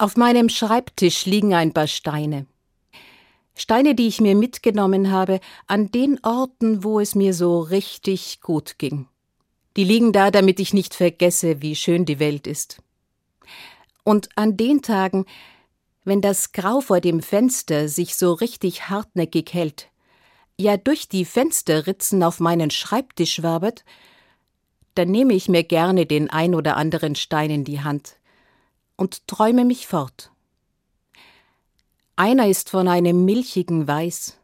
Auf meinem Schreibtisch liegen ein paar Steine. Steine, die ich mir mitgenommen habe, an den Orten, wo es mir so richtig gut ging. Die liegen da, damit ich nicht vergesse, wie schön die Welt ist. Und an den Tagen, wenn das Grau vor dem Fenster sich so richtig hartnäckig hält, ja durch die Fensterritzen auf meinen Schreibtisch wabert, dann nehme ich mir gerne den ein oder anderen Stein in die Hand und träume mich fort. Einer ist von einem milchigen Weiß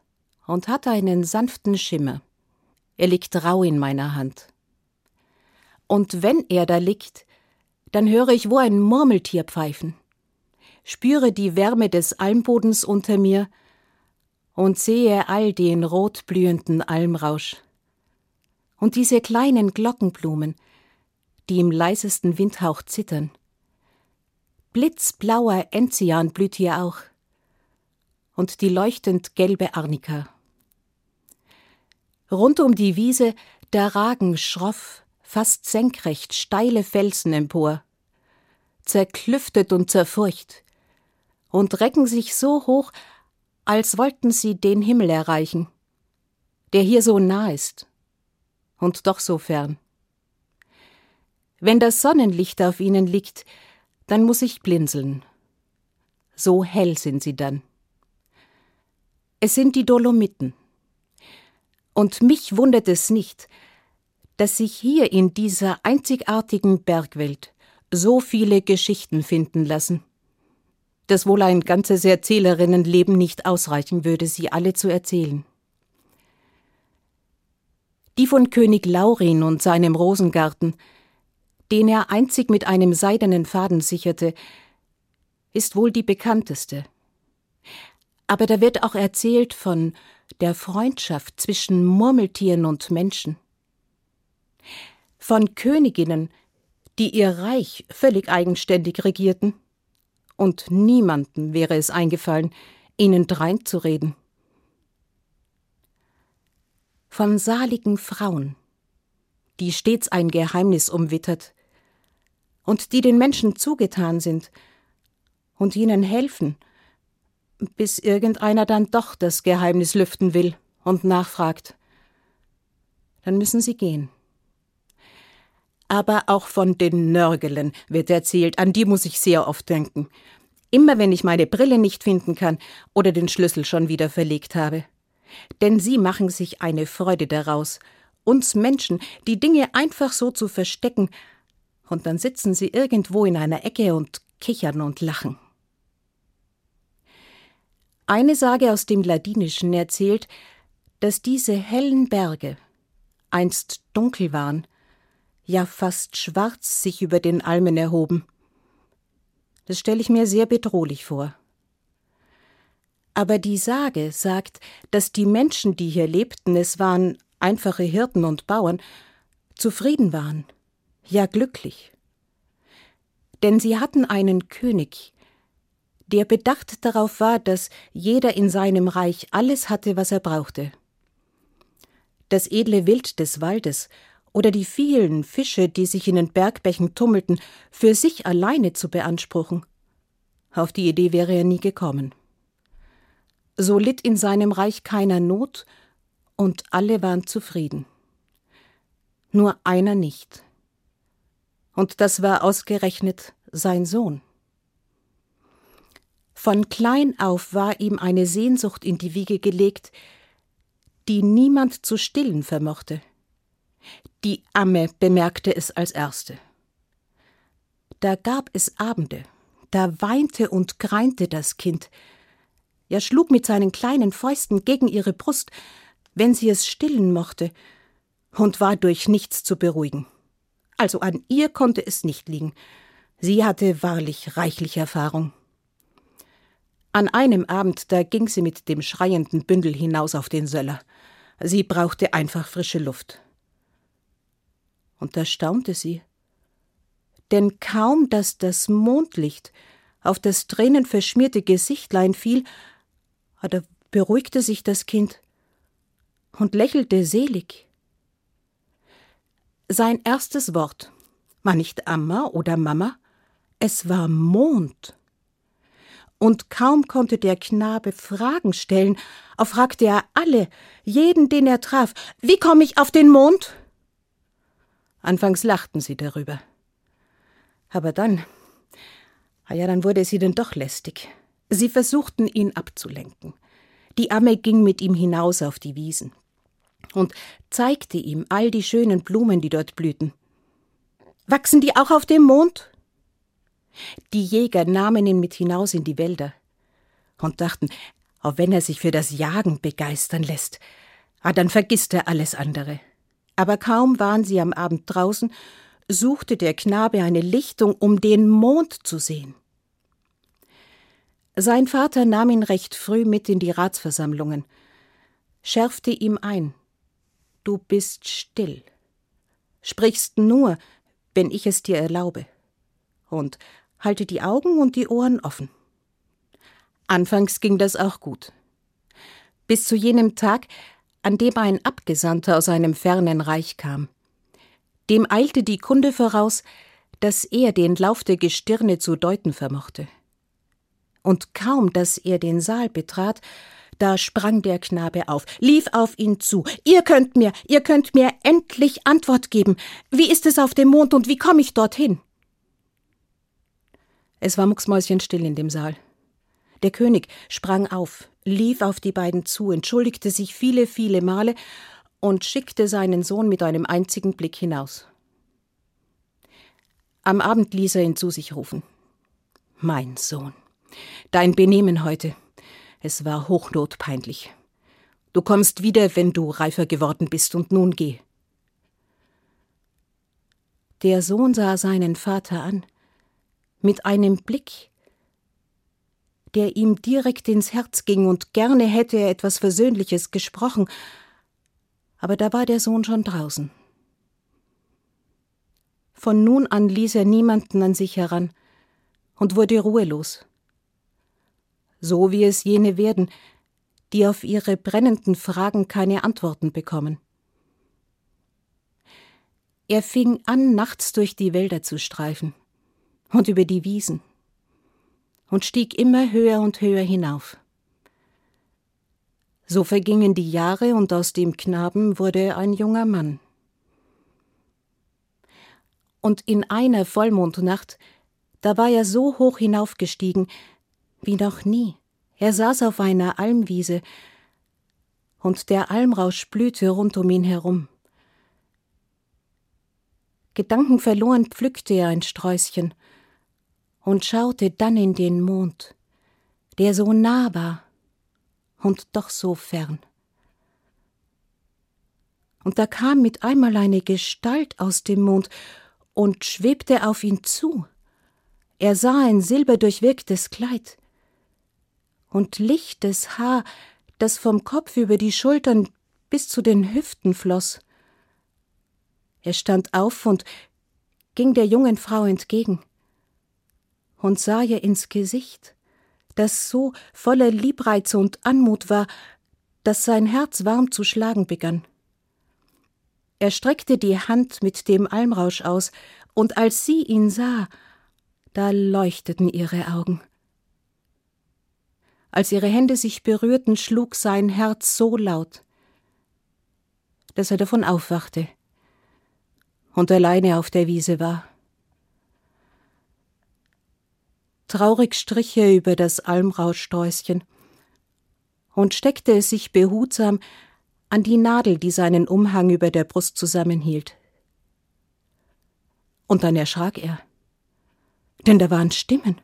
und hat einen sanften Schimmer. Er liegt rau in meiner Hand. Und wenn er da liegt, dann höre ich wo ein Murmeltier pfeifen, spüre die Wärme des Almbodens unter mir und sehe all den rotblühenden Almrausch. Und diese kleinen Glockenblumen, die im leisesten Windhauch zittern. Blitzblauer Enzian blüht hier auch und die leuchtend gelbe Arnika. Rund um die Wiese, da ragen schroff, fast senkrecht steile Felsen empor, zerklüftet und zerfurcht, und recken sich so hoch, als wollten sie den Himmel erreichen, der hier so nah ist und doch so fern. Wenn das Sonnenlicht auf ihnen liegt, dann muss ich blinzeln. So hell sind sie dann. Es sind die Dolomiten. Und mich wundert es nicht, dass sich hier in dieser einzigartigen Bergwelt so viele Geschichten finden lassen, dass wohl ein ganzes Erzählerinnenleben nicht ausreichen würde, sie alle zu erzählen. Die von König Laurin und seinem Rosengarten, den er einzig mit einem seidenen Faden sicherte, ist wohl die bekannteste. Aber da wird auch erzählt von der Freundschaft zwischen Murmeltieren und Menschen. Von Königinnen, die ihr Reich völlig eigenständig regierten. Und niemandem wäre es eingefallen, ihnen dreinzureden. Von saligen Frauen, die stets ein Geheimnis umwittert und die den Menschen zugetan sind und ihnen helfen bis irgendeiner dann doch das Geheimnis lüften will und nachfragt. Dann müssen sie gehen. Aber auch von den Nörgelen wird erzählt, an die muss ich sehr oft denken. Immer wenn ich meine Brille nicht finden kann oder den Schlüssel schon wieder verlegt habe. Denn sie machen sich eine Freude daraus, uns Menschen die Dinge einfach so zu verstecken, und dann sitzen sie irgendwo in einer Ecke und kichern und lachen. Eine Sage aus dem Ladinischen erzählt, dass diese hellen Berge einst dunkel waren, ja fast schwarz sich über den Almen erhoben. Das stelle ich mir sehr bedrohlich vor. Aber die Sage sagt, dass die Menschen, die hier lebten, es waren einfache Hirten und Bauern, zufrieden waren, ja glücklich. Denn sie hatten einen König, der bedacht darauf war, dass jeder in seinem Reich alles hatte, was er brauchte. Das edle Wild des Waldes oder die vielen Fische, die sich in den Bergbächen tummelten, für sich alleine zu beanspruchen. Auf die Idee wäre er nie gekommen. So litt in seinem Reich keiner Not, und alle waren zufrieden. Nur einer nicht. Und das war ausgerechnet sein Sohn. Von klein auf war ihm eine Sehnsucht in die Wiege gelegt, die niemand zu stillen vermochte. Die Amme bemerkte es als erste. Da gab es Abende, da weinte und greinte das Kind. Er schlug mit seinen kleinen Fäusten gegen ihre Brust, wenn sie es stillen mochte, und war durch nichts zu beruhigen. Also an ihr konnte es nicht liegen. Sie hatte wahrlich reichlich Erfahrung. An einem Abend, da ging sie mit dem schreienden Bündel hinaus auf den Söller. Sie brauchte einfach frische Luft. Und da staunte sie. Denn kaum, dass das Mondlicht auf das tränenverschmierte Gesichtlein fiel, da beruhigte sich das Kind und lächelte selig. Sein erstes Wort war nicht Amma oder Mama, es war Mond. und kaum konnte der Knabe Fragen stellen, auf fragte er alle, jeden, den er traf, wie komme ich auf den Mond? Anfangs lachten sie darüber. Aber dann, ah ja, dann wurde es ihnen doch lästig. Sie versuchten, ihn abzulenken. Die Amme ging mit ihm hinaus auf die Wiesen und zeigte ihm all die schönen Blumen, die dort blühten. Wachsen die auch auf dem Mond? Die Jäger nahmen ihn mit hinaus in die Wälder und dachten, auch wenn er sich für das Jagen begeistern lässt, ah, dann vergisst er alles andere. Aber kaum waren sie am Abend draußen, suchte der Knabe eine Lichtung, um den Mond zu sehen. Sein Vater nahm ihn recht früh mit in die Ratsversammlungen, schärfte ihm ein Du bist still, sprichst nur, wenn ich es dir erlaube, und halte die Augen und die Ohren offen. Anfangs ging das auch gut. Bis zu jenem Tag, an dem ein Abgesandter aus einem fernen Reich kam. Dem eilte die Kunde voraus, dass er den Lauf der Gestirne zu deuten vermochte. Und kaum, dass er den Saal betrat, da sprang der Knabe auf, lief auf ihn zu. Ihr könnt mir, ihr könnt mir endlich Antwort geben. Wie ist es auf dem Mond und wie komme ich dorthin? Es war mucksmäuschenstill in dem Saal. Der König sprang auf, lief auf die beiden zu, entschuldigte sich viele, viele Male und schickte seinen Sohn mit einem einzigen Blick hinaus. Am Abend ließ er ihn zu sich rufen. Mein Sohn, dein Benehmen heute, es war hochnotpeinlich. Du kommst wieder, wenn du reifer geworden bist, und nun geh. Der Sohn sah seinen Vater an, mit einem Blick, der ihm direkt ins Herz ging, und gerne hätte er etwas Versöhnliches gesprochen, aber da war der Sohn schon draußen. Von nun an ließ er niemanden an sich heran und wurde ruhelos so wie es jene werden, die auf ihre brennenden Fragen keine Antworten bekommen. Er fing an, nachts durch die Wälder zu streifen und über die Wiesen und stieg immer höher und höher hinauf. So vergingen die Jahre und aus dem Knaben wurde ein junger Mann. Und in einer Vollmondnacht, da war er so hoch hinaufgestiegen, wie noch nie. Er saß auf einer Almwiese, und der Almrausch blühte rund um ihn herum. Gedankenverloren pflückte er ein Sträußchen und schaute dann in den Mond, der so nah war und doch so fern. Und da kam mit einmal eine Gestalt aus dem Mond und schwebte auf ihn zu. Er sah ein silberdurchwirktes Kleid, und lichtes Haar, das vom Kopf über die Schultern bis zu den Hüften floss. Er stand auf und ging der jungen Frau entgegen und sah ihr ins Gesicht, das so voller Liebreize und Anmut war, dass sein Herz warm zu schlagen begann. Er streckte die Hand mit dem Almrausch aus, und als sie ihn sah, da leuchteten ihre Augen. Als ihre Hände sich berührten, schlug sein Herz so laut, dass er davon aufwachte und alleine auf der Wiese war. Traurig strich er über das Almrauschsträußchen und steckte es sich behutsam an die Nadel, die seinen Umhang über der Brust zusammenhielt. Und dann erschrak er, denn da waren Stimmen,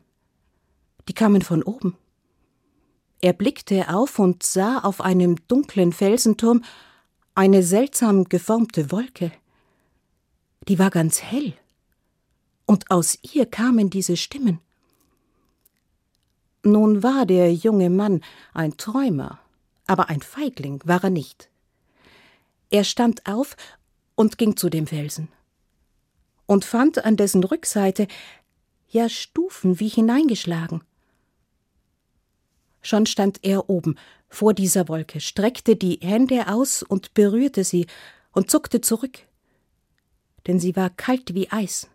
die kamen von oben. Er blickte auf und sah auf einem dunklen Felsenturm eine seltsam geformte Wolke. Die war ganz hell, und aus ihr kamen diese Stimmen. Nun war der junge Mann ein Träumer, aber ein Feigling war er nicht. Er stand auf und ging zu dem Felsen und fand an dessen Rückseite ja Stufen wie hineingeschlagen. Schon stand er oben, vor dieser Wolke, streckte die Hände aus und berührte sie und zuckte zurück, denn sie war kalt wie Eis.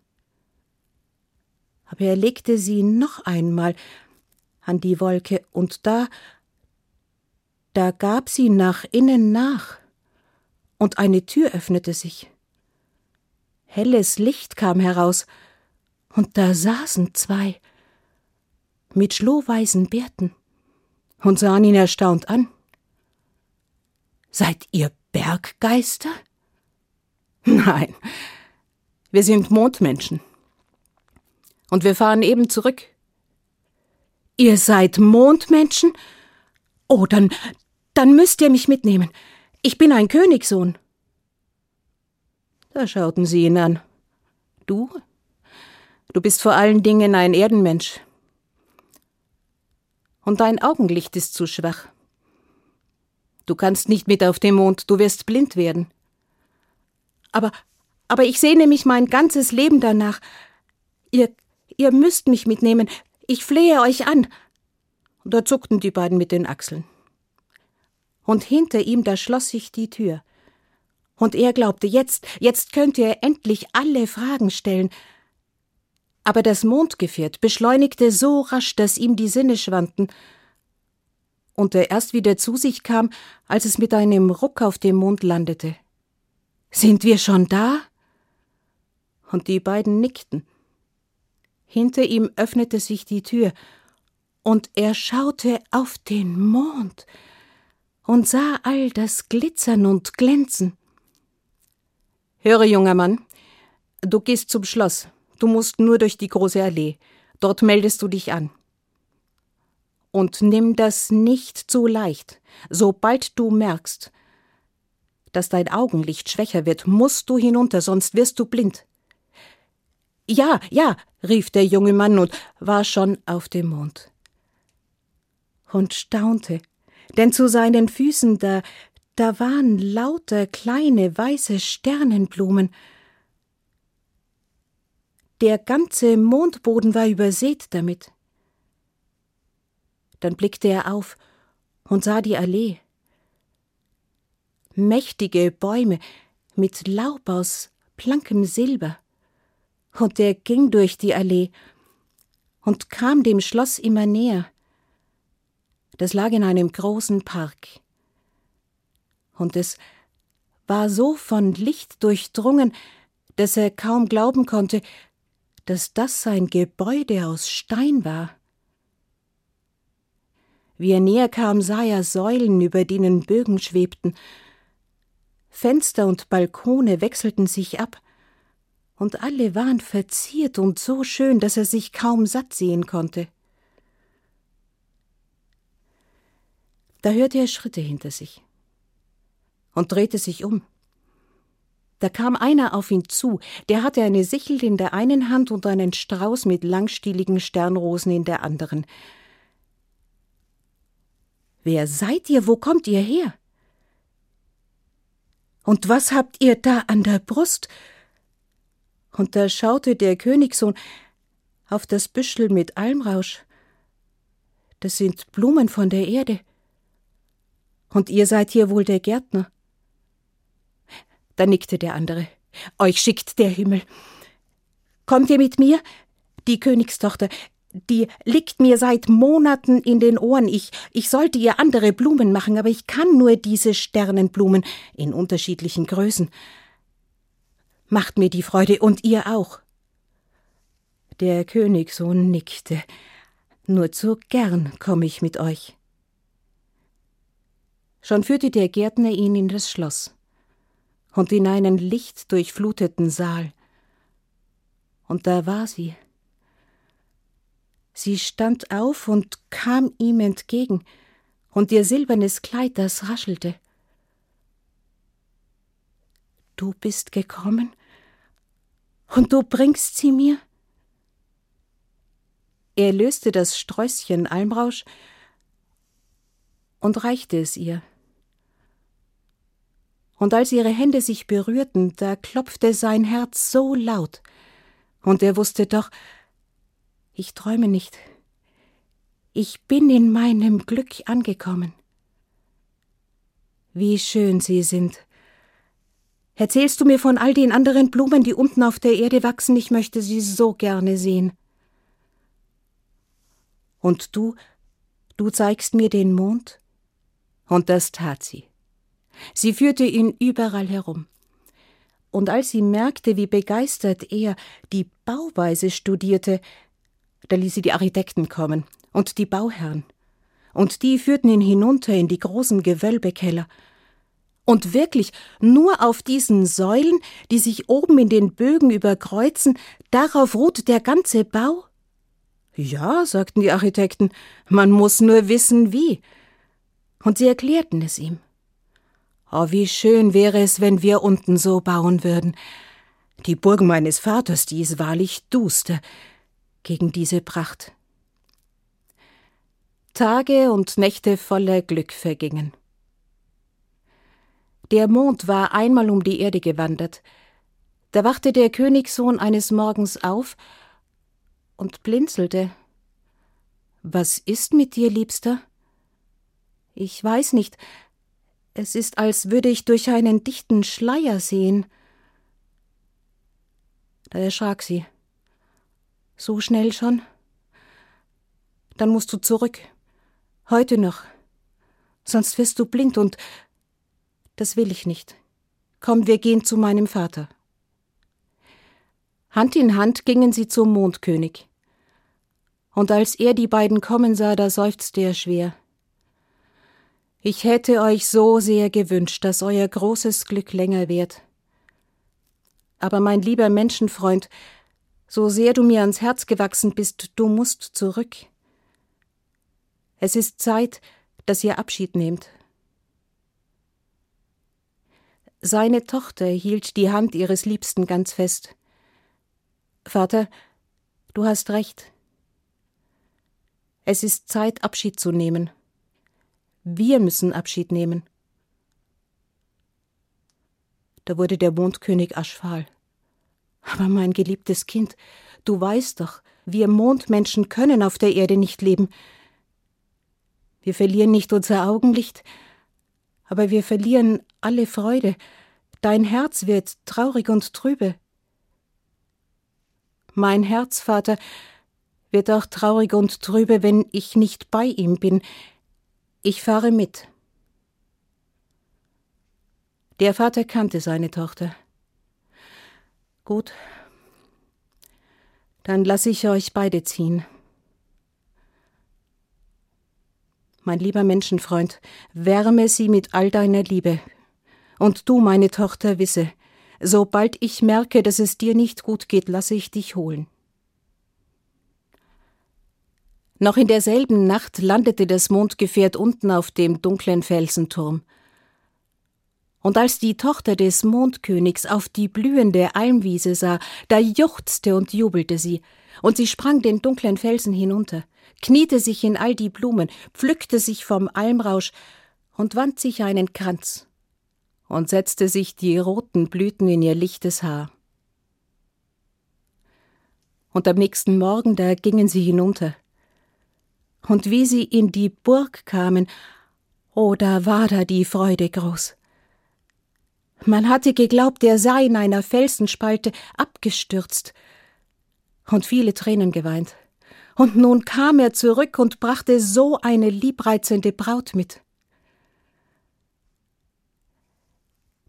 Aber er legte sie noch einmal, an die Wolke, und da, da gab sie nach innen nach, und eine Tür öffnete sich. Helles Licht kam heraus, und da saßen zwei mit schlohweißen Bärten und sahen ihn erstaunt an. Seid ihr Berggeister? Nein, wir sind Mondmenschen. Und wir fahren eben zurück. Ihr seid Mondmenschen? Oh, dann, dann müsst ihr mich mitnehmen. Ich bin ein Königssohn. Da schauten sie ihn an. Du? Du bist vor allen Dingen ein Erdenmensch. Und dein Augenlicht ist zu schwach. Du kannst nicht mit auf den Mond, du wirst blind werden. Aber, aber ich sehne mich mein ganzes Leben danach. Ihr, ihr müsst mich mitnehmen. Ich flehe euch an. Da zuckten die beiden mit den Achseln. Und hinter ihm, da schloss sich die Tür. Und er glaubte, jetzt, jetzt könnte er endlich alle Fragen stellen. Aber das Mondgefährt beschleunigte so rasch, dass ihm die Sinne schwanden, und er erst wieder zu sich kam, als es mit einem Ruck auf dem Mond landete. Sind wir schon da? Und die beiden nickten. Hinter ihm öffnete sich die Tür, und er schaute auf den Mond und sah all das Glitzern und Glänzen. Höre, junger Mann, du gehst zum Schloss. Du musst nur durch die große Allee. Dort meldest du dich an. Und nimm das nicht zu leicht. Sobald du merkst, dass dein Augenlicht schwächer wird, musst du hinunter, sonst wirst du blind. Ja, ja, rief der junge Mann und war schon auf dem Mond. Und staunte, denn zu seinen Füßen da, da waren lauter kleine weiße Sternenblumen. Der ganze Mondboden war übersät damit. Dann blickte er auf und sah die Allee. Mächtige Bäume mit Laub aus blankem Silber. Und er ging durch die Allee und kam dem Schloss immer näher. Das lag in einem großen Park. Und es war so von Licht durchdrungen, dass er kaum glauben konnte, dass das ein Gebäude aus Stein war. Wie er näher kam, sah er Säulen, über denen Bögen schwebten. Fenster und Balkone wechselten sich ab, und alle waren verziert und so schön, dass er sich kaum satt sehen konnte. Da hörte er Schritte hinter sich und drehte sich um. Da kam einer auf ihn zu, der hatte eine Sichel in der einen Hand und einen Strauß mit langstieligen Sternrosen in der anderen. Wer seid ihr? Wo kommt ihr her? Und was habt ihr da an der Brust? Und da schaute der Königssohn auf das Büschel mit Almrausch. Das sind Blumen von der Erde. Und ihr seid hier wohl der Gärtner. Da nickte der andere. Euch schickt der Himmel. Kommt ihr mit mir? Die Königstochter, die liegt mir seit Monaten in den Ohren. Ich, ich sollte ihr andere Blumen machen, aber ich kann nur diese Sternenblumen in unterschiedlichen Größen. Macht mir die Freude und ihr auch. Der Königssohn nickte. Nur zu gern komme ich mit euch. Schon führte der Gärtner ihn in das Schloss und in einen lichtdurchfluteten Saal. Und da war sie, Sie stand auf und kam ihm entgegen, und ihr silbernes Kleid, das raschelte. Du bist gekommen, und du bringst sie mir? Er löste das Sträußchen Almrausch und reichte es ihr. Und als ihre Hände sich berührten, da klopfte sein Herz so laut, und er wusste doch, ich träume nicht. Ich bin in meinem Glück angekommen. Wie schön Sie sind. Erzählst du mir von all den anderen Blumen, die unten auf der Erde wachsen? Ich möchte sie so gerne sehen. Und du, du zeigst mir den Mond? Und das tat sie. Sie führte ihn überall herum. Und als sie merkte, wie begeistert er die Bauweise studierte, da ließ sie die Architekten kommen und die Bauherren. Und die führten ihn hinunter in die großen Gewölbekeller. Und wirklich, nur auf diesen Säulen, die sich oben in den Bögen überkreuzen, darauf ruht der ganze Bau? Ja, sagten die Architekten, man muss nur wissen, wie. Und sie erklärten es ihm. Oh, wie schön wäre es, wenn wir unten so bauen würden. Die Burg meines Vaters, die ist wahrlich duster gegen diese Pracht. Tage und Nächte voller Glück vergingen. Der Mond war einmal um die Erde gewandert. Da wachte der Königssohn eines Morgens auf und blinzelte. Was ist mit dir, Liebster? Ich weiß nicht, es ist, als würde ich durch einen dichten Schleier sehen. Da erschrak sie. So schnell schon? Dann musst du zurück. Heute noch. Sonst wirst du blind und das will ich nicht. Komm, wir gehen zu meinem Vater. Hand in Hand gingen sie zum Mondkönig. Und als er die beiden kommen sah, da seufzte er schwer. Ich hätte euch so sehr gewünscht, dass euer großes Glück länger währt. Aber mein lieber Menschenfreund, so sehr du mir ans Herz gewachsen bist, du musst zurück. Es ist Zeit, dass ihr Abschied nehmt. Seine Tochter hielt die Hand ihres Liebsten ganz fest. Vater, du hast recht. Es ist Zeit, Abschied zu nehmen. Wir müssen Abschied nehmen. Da wurde der Mondkönig aschfahl. Aber mein geliebtes Kind, du weißt doch, wir Mondmenschen können auf der Erde nicht leben. Wir verlieren nicht unser Augenlicht, aber wir verlieren alle Freude. Dein Herz wird traurig und trübe. Mein Herz, Vater, wird auch traurig und trübe, wenn ich nicht bei ihm bin, ich fahre mit. Der Vater kannte seine Tochter. Gut, dann lasse ich euch beide ziehen. Mein lieber Menschenfreund, wärme sie mit all deiner Liebe. Und du, meine Tochter, wisse, sobald ich merke, dass es dir nicht gut geht, lasse ich dich holen. Noch in derselben Nacht landete das Mondgefährt unten auf dem dunklen Felsenturm. Und als die Tochter des Mondkönigs auf die blühende Almwiese sah, da juchzte und jubelte sie, und sie sprang den dunklen Felsen hinunter, kniete sich in all die Blumen, pflückte sich vom Almrausch und wand sich einen Kranz und setzte sich die roten Blüten in ihr lichtes Haar. Und am nächsten Morgen, da gingen sie hinunter, und wie sie in die Burg kamen, oh, da war da die Freude groß. Man hatte geglaubt, er sei in einer Felsenspalte abgestürzt und viele Tränen geweint. Und nun kam er zurück und brachte so eine liebreizende Braut mit.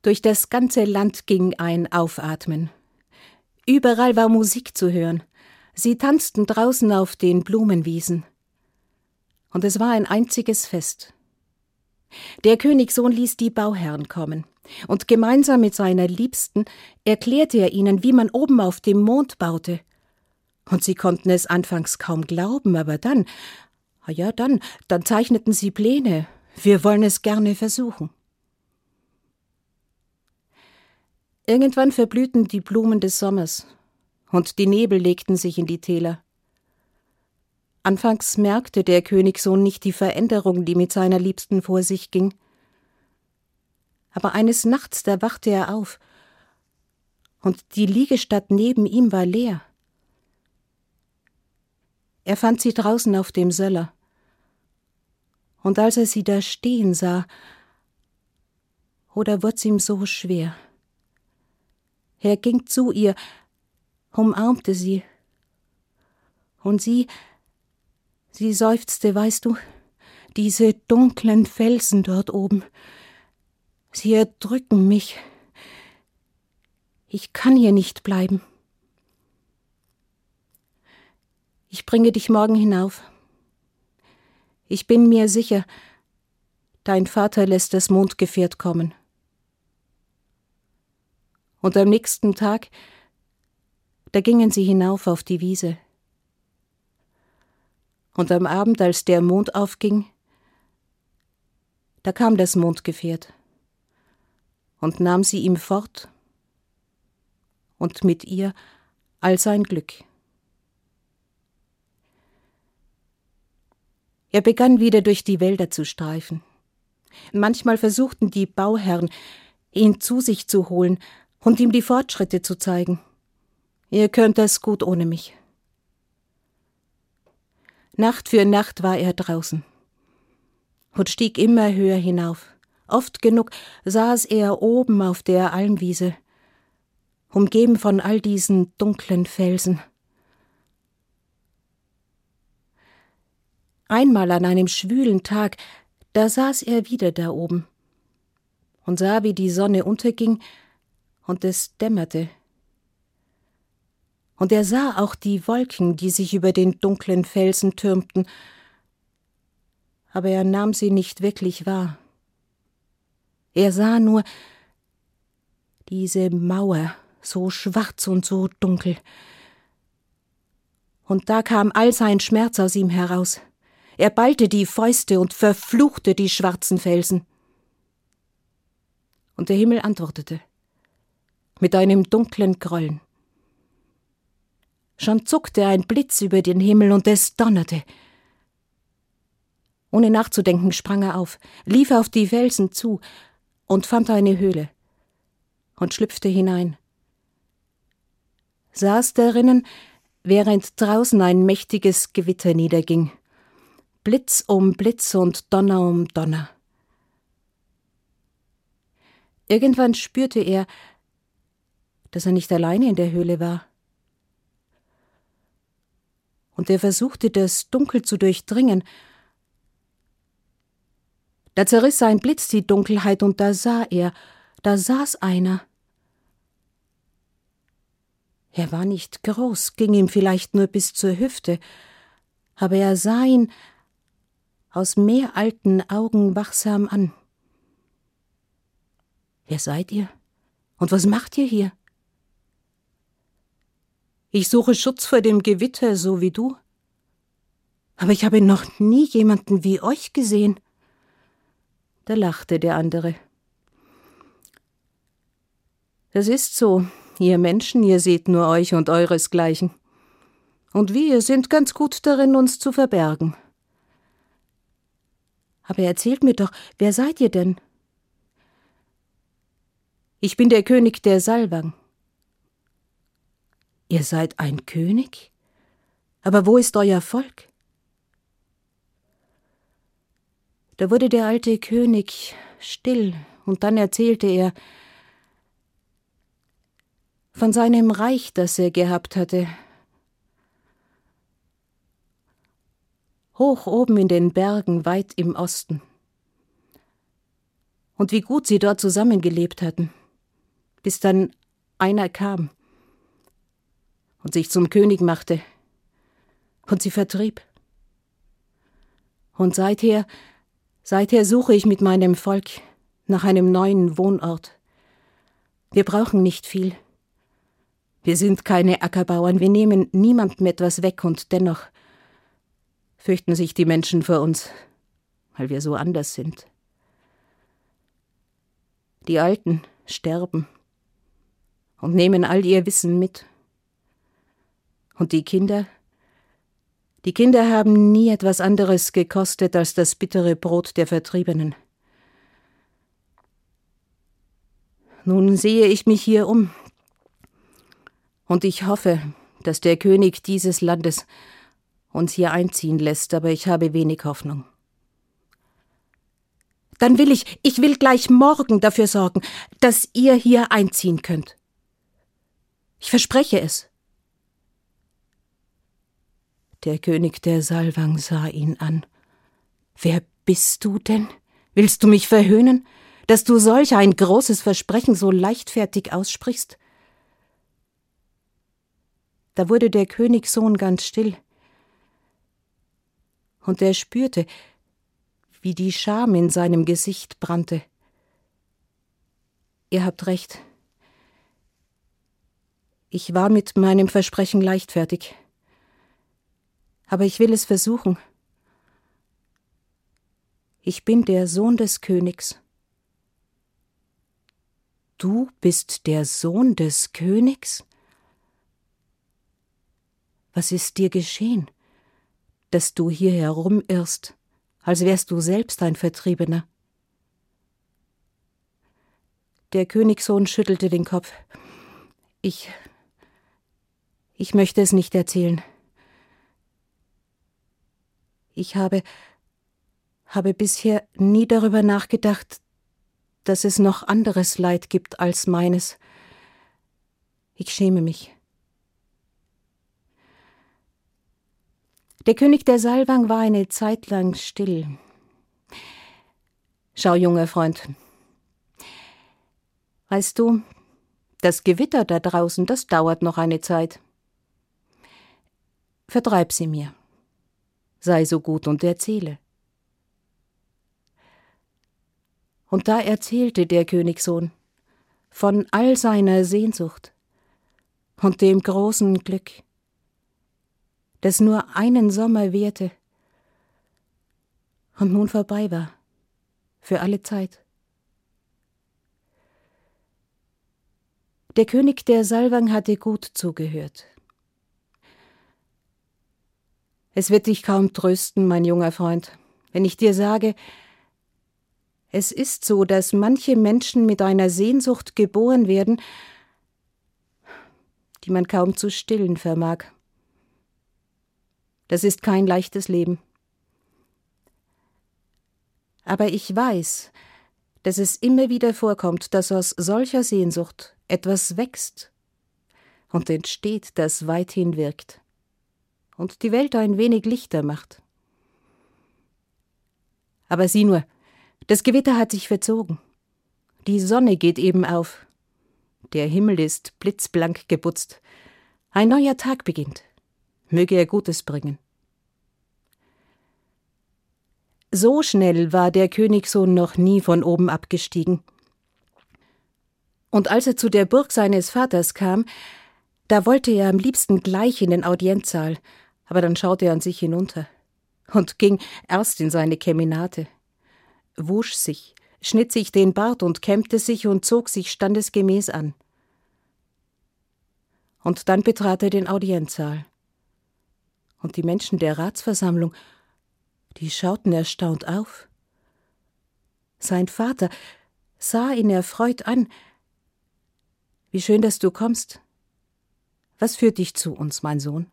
Durch das ganze Land ging ein Aufatmen. Überall war Musik zu hören. Sie tanzten draußen auf den Blumenwiesen und es war ein einziges Fest. Der Königssohn ließ die Bauherren kommen, und gemeinsam mit seiner Liebsten erklärte er ihnen, wie man oben auf dem Mond baute. Und sie konnten es anfangs kaum glauben, aber dann, ah ja, dann, dann zeichneten sie Pläne. Wir wollen es gerne versuchen. Irgendwann verblühten die Blumen des Sommers, und die Nebel legten sich in die Täler. Anfangs merkte der Königssohn nicht die Veränderung, die mit seiner Liebsten vor sich ging. Aber eines Nachts, da wachte er auf, und die Liegestatt neben ihm war leer. Er fand sie draußen auf dem Söller. Und als er sie da stehen sah, oder wurd's ihm so schwer. Er ging zu ihr, umarmte sie, und sie Sie seufzte, weißt du, Diese dunklen Felsen dort oben. Sie erdrücken mich. Ich kann hier nicht bleiben. Ich bringe dich morgen hinauf. Ich bin mir sicher, dein Vater lässt das Mondgefährt kommen. Und am nächsten Tag, da gingen sie hinauf auf die Wiese. Und am Abend, als der Mond aufging, da kam das Mondgefährt und nahm sie ihm fort und mit ihr all sein Glück. Er begann wieder durch die Wälder zu streifen. Manchmal versuchten die Bauherren, ihn zu sich zu holen und ihm die Fortschritte zu zeigen. Ihr könnt es gut ohne mich. Nacht für Nacht war er draußen und stieg immer höher hinauf. Oft genug saß er oben auf der Almwiese, umgeben von all diesen dunklen Felsen. Einmal an einem schwülen Tag, da saß er wieder da oben und sah, wie die Sonne unterging und es dämmerte. Und er sah auch die Wolken, die sich über den dunklen Felsen türmten, aber er nahm sie nicht wirklich wahr. Er sah nur diese Mauer, so schwarz und so dunkel. Und da kam all sein Schmerz aus ihm heraus. Er ballte die Fäuste und verfluchte die schwarzen Felsen. Und der Himmel antwortete mit einem dunklen Grollen. Schon zuckte ein Blitz über den Himmel und es donnerte. Ohne nachzudenken sprang er auf, lief auf die Felsen zu und fand eine Höhle und schlüpfte hinein. Saß darinnen, während draußen ein mächtiges Gewitter niederging. Blitz um Blitz und Donner um Donner. Irgendwann spürte er, dass er nicht alleine in der Höhle war. Und er versuchte, das Dunkel zu durchdringen. Da zerriss ein Blitz die Dunkelheit, und da sah er, da saß einer. Er war nicht groß, ging ihm vielleicht nur bis zur Hüfte, aber er sah ihn aus mehr alten Augen wachsam an. Wer seid ihr? Und was macht ihr hier? Ich suche Schutz vor dem Gewitter, so wie du. Aber ich habe noch nie jemanden wie euch gesehen. Da lachte der andere. Das ist so, ihr Menschen, ihr seht nur euch und euresgleichen. Und wir sind ganz gut darin, uns zu verbergen. Aber erzählt mir doch, wer seid ihr denn? Ich bin der König der Salwang. Ihr seid ein König? Aber wo ist euer Volk? Da wurde der alte König still, und dann erzählte er von seinem Reich, das er gehabt hatte, hoch oben in den Bergen weit im Osten. Und wie gut sie dort zusammengelebt hatten, bis dann einer kam und sich zum König machte und sie vertrieb. Und seither, seither suche ich mit meinem Volk nach einem neuen Wohnort. Wir brauchen nicht viel. Wir sind keine Ackerbauern, wir nehmen niemandem etwas weg und dennoch fürchten sich die Menschen vor uns, weil wir so anders sind. Die Alten sterben und nehmen all ihr Wissen mit. Und die Kinder? Die Kinder haben nie etwas anderes gekostet als das bittere Brot der Vertriebenen. Nun sehe ich mich hier um, und ich hoffe, dass der König dieses Landes uns hier einziehen lässt, aber ich habe wenig Hoffnung. Dann will ich, ich will gleich morgen dafür sorgen, dass ihr hier einziehen könnt. Ich verspreche es. Der König der Salwang sah ihn an. Wer bist du denn? Willst du mich verhöhnen, dass du solch ein großes Versprechen so leichtfertig aussprichst? Da wurde der Königssohn ganz still, und er spürte, wie die Scham in seinem Gesicht brannte. Ihr habt recht. Ich war mit meinem Versprechen leichtfertig. Aber ich will es versuchen. Ich bin der Sohn des Königs. Du bist der Sohn des Königs? Was ist dir geschehen, dass du hier herumirrst, als wärst du selbst ein Vertriebener? Der Königssohn schüttelte den Kopf. Ich. Ich möchte es nicht erzählen. Ich habe. habe bisher nie darüber nachgedacht, dass es noch anderes Leid gibt als meines. Ich schäme mich. Der König der Salwang war eine Zeit lang still. Schau, junger Freund. Weißt du, das Gewitter da draußen, das dauert noch eine Zeit. Vertreib sie mir. Sei so gut und erzähle. Und da erzählte der Königssohn von all seiner Sehnsucht und dem großen Glück, das nur einen Sommer währte und nun vorbei war, für alle Zeit. Der König der Salwang hatte gut zugehört. Es wird dich kaum trösten, mein junger Freund, wenn ich dir sage, es ist so, dass manche Menschen mit einer Sehnsucht geboren werden, die man kaum zu stillen vermag. Das ist kein leichtes Leben. Aber ich weiß, dass es immer wieder vorkommt, dass aus solcher Sehnsucht etwas wächst und entsteht, das weithin wirkt und die Welt ein wenig lichter macht. Aber sieh nur, das Gewitter hat sich verzogen. Die Sonne geht eben auf. Der Himmel ist blitzblank geputzt. Ein neuer Tag beginnt möge er Gutes bringen. So schnell war der Königssohn noch nie von oben abgestiegen. Und als er zu der Burg seines Vaters kam, da wollte er am liebsten gleich in den Audienzsaal, aber dann schaute er an sich hinunter und ging erst in seine Keminate, wusch sich, schnitt sich den Bart und kämmte sich und zog sich standesgemäß an. Und dann betrat er den Audienzsaal und die Menschen der Ratsversammlung, die schauten erstaunt auf. Sein Vater sah ihn erfreut an. Wie schön, dass du kommst. Was führt dich zu uns, mein Sohn?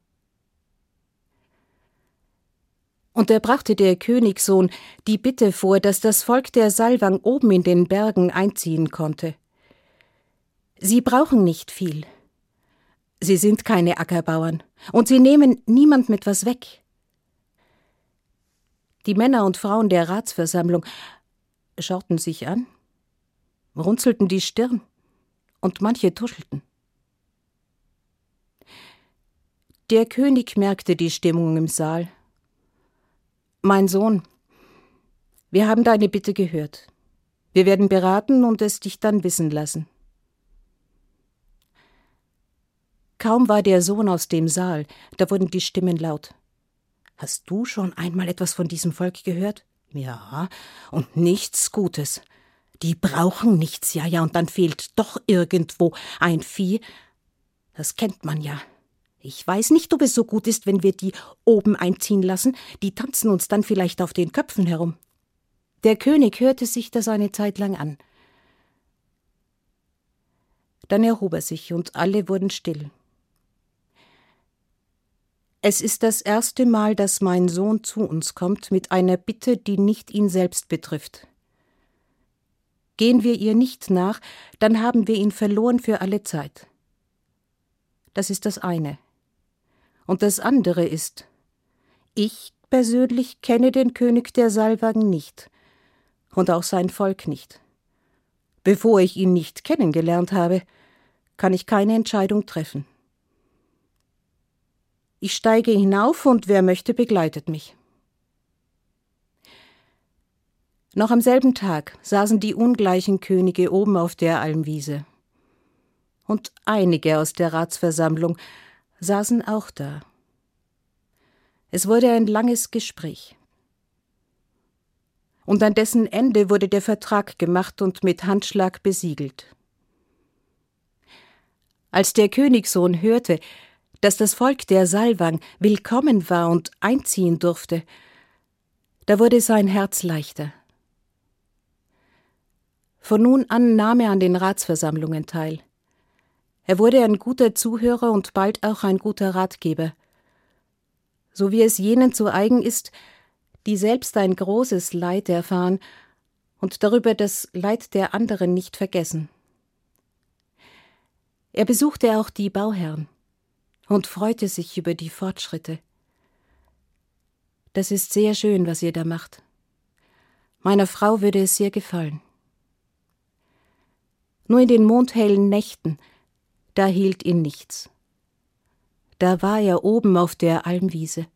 Und er brachte der Königssohn die Bitte vor, dass das Volk der Salwang oben in den Bergen einziehen konnte. Sie brauchen nicht viel, Sie sind keine Ackerbauern, und sie nehmen niemand mit was weg. Die Männer und Frauen der Ratsversammlung schauten sich an, runzelten die Stirn, und manche tuschelten. Der König merkte die Stimmung im Saal. Mein Sohn, wir haben deine Bitte gehört. Wir werden beraten und es dich dann wissen lassen. Kaum war der Sohn aus dem Saal, da wurden die Stimmen laut. Hast du schon einmal etwas von diesem Volk gehört? Ja, und nichts Gutes. Die brauchen nichts, ja, ja, und dann fehlt doch irgendwo ein Vieh. Das kennt man ja. Ich weiß nicht, ob es so gut ist, wenn wir die oben einziehen lassen. Die tanzen uns dann vielleicht auf den Köpfen herum. Der König hörte sich das eine Zeit lang an. Dann erhob er sich und alle wurden still. Es ist das erste Mal, dass mein Sohn zu uns kommt mit einer Bitte, die nicht ihn selbst betrifft. Gehen wir ihr nicht nach, dann haben wir ihn verloren für alle Zeit. Das ist das eine. Und das andere ist, ich persönlich kenne den König der Salwang nicht und auch sein Volk nicht. Bevor ich ihn nicht kennengelernt habe, kann ich keine Entscheidung treffen. Ich steige hinauf und wer möchte, begleitet mich. Noch am selben Tag saßen die ungleichen Könige oben auf der Almwiese. Und einige aus der Ratsversammlung saßen auch da. Es wurde ein langes Gespräch. Und an dessen Ende wurde der Vertrag gemacht und mit Handschlag besiegelt. Als der Königssohn hörte, dass das Volk der Salwang willkommen war und einziehen durfte, da wurde sein Herz leichter. Von nun an nahm er an den Ratsversammlungen teil. Er wurde ein guter Zuhörer und bald auch ein guter Ratgeber. So wie es jenen zu eigen ist, die selbst ein großes Leid erfahren und darüber das Leid der anderen nicht vergessen. Er besuchte auch die Bauherren und freute sich über die Fortschritte. Das ist sehr schön, was ihr da macht. Meiner Frau würde es sehr gefallen. Nur in den mondhellen Nächten, da hielt ihn nichts. Da war er oben auf der Almwiese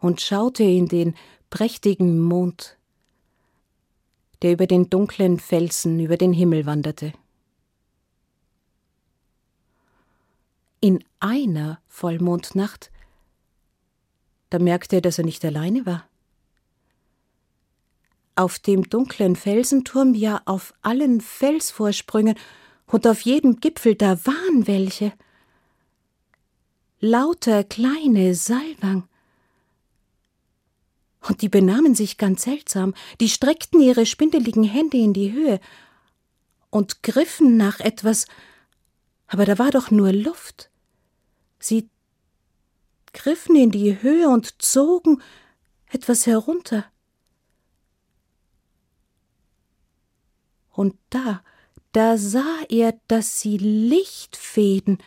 und schaute in den prächtigen Mond, der über den dunklen Felsen über den Himmel wanderte. In einer Vollmondnacht, da merkte er, dass er nicht alleine war. Auf dem dunklen Felsenturm, ja auf allen Felsvorsprüngen und auf jedem Gipfel, da waren welche. Lauter kleine Salwang. Und die benahmen sich ganz seltsam, die streckten ihre spindeligen Hände in die Höhe und griffen nach etwas, aber da war doch nur Luft. Sie griffen in die Höhe und zogen etwas herunter. Und da, da sah er, dass sie Lichtfäden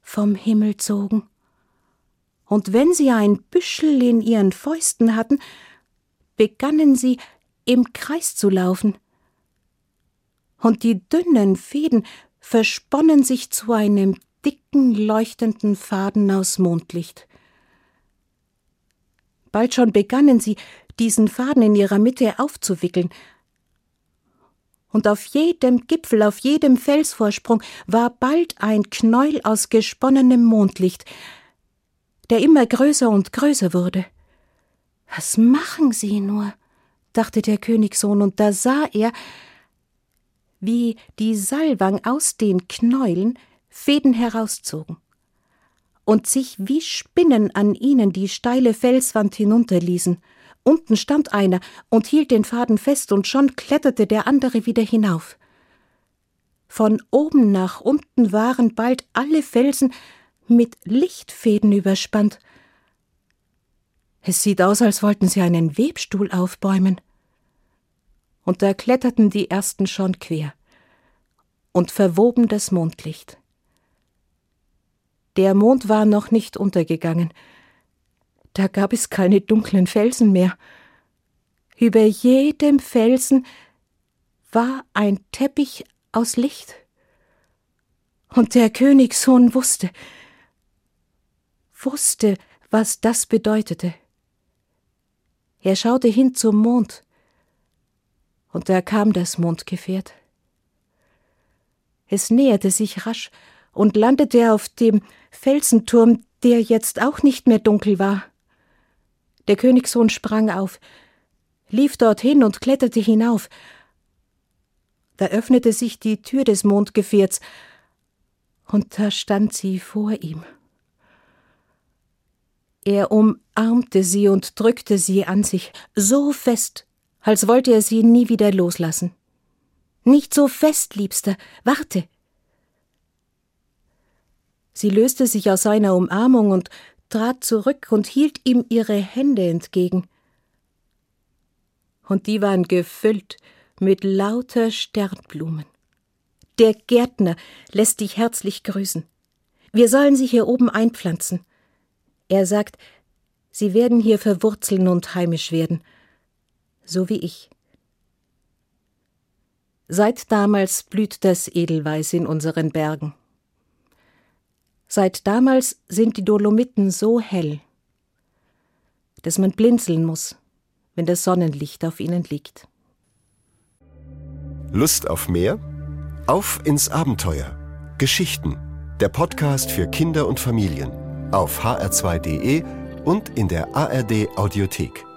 vom Himmel zogen. Und wenn sie ein Büschel in ihren Fäusten hatten, begannen sie im Kreis zu laufen. Und die dünnen Fäden versponnen sich zu einem dicken, leuchtenden Faden aus Mondlicht. Bald schon begannen sie, diesen Faden in ihrer Mitte aufzuwickeln, und auf jedem Gipfel, auf jedem Felsvorsprung war bald ein Knäuel aus gesponnenem Mondlicht, der immer größer und größer wurde. Was machen Sie nur? dachte der Königssohn, und da sah er, wie die Salwang aus den Knäulen Fäden herauszogen und sich wie Spinnen an ihnen die steile Felswand hinunterließen. Unten stand einer und hielt den Faden fest, und schon kletterte der andere wieder hinauf. Von oben nach unten waren bald alle Felsen mit Lichtfäden überspannt. Es sieht aus, als wollten sie einen Webstuhl aufbäumen. Und da kletterten die ersten schon quer und verwoben das Mondlicht. Der Mond war noch nicht untergegangen. Da gab es keine dunklen Felsen mehr. Über jedem Felsen war ein Teppich aus Licht. Und der Königssohn wusste, wusste, was das bedeutete. Er schaute hin zum Mond, und da kam das Mondgefährt. Es näherte sich rasch und landete auf dem Felsenturm, der jetzt auch nicht mehr dunkel war. Der Königssohn sprang auf, lief dorthin und kletterte hinauf. Da öffnete sich die Tür des Mondgefährts, und da stand sie vor ihm. Er umarmte sie und drückte sie an sich, so fest, als wollte er sie nie wieder loslassen. Nicht so fest, Liebster, warte, Sie löste sich aus seiner Umarmung und trat zurück und hielt ihm ihre Hände entgegen. Und die waren gefüllt mit lauter Sternblumen. Der Gärtner lässt dich herzlich grüßen. Wir sollen sie hier oben einpflanzen. Er sagt, Sie werden hier verwurzeln und heimisch werden, so wie ich. Seit damals blüht das Edelweiß in unseren Bergen. Seit damals sind die Dolomiten so hell, dass man blinzeln muss, wenn das Sonnenlicht auf ihnen liegt. Lust auf mehr? Auf ins Abenteuer. Geschichten. Der Podcast für Kinder und Familien. Auf hr2.de und in der ARD Audiothek.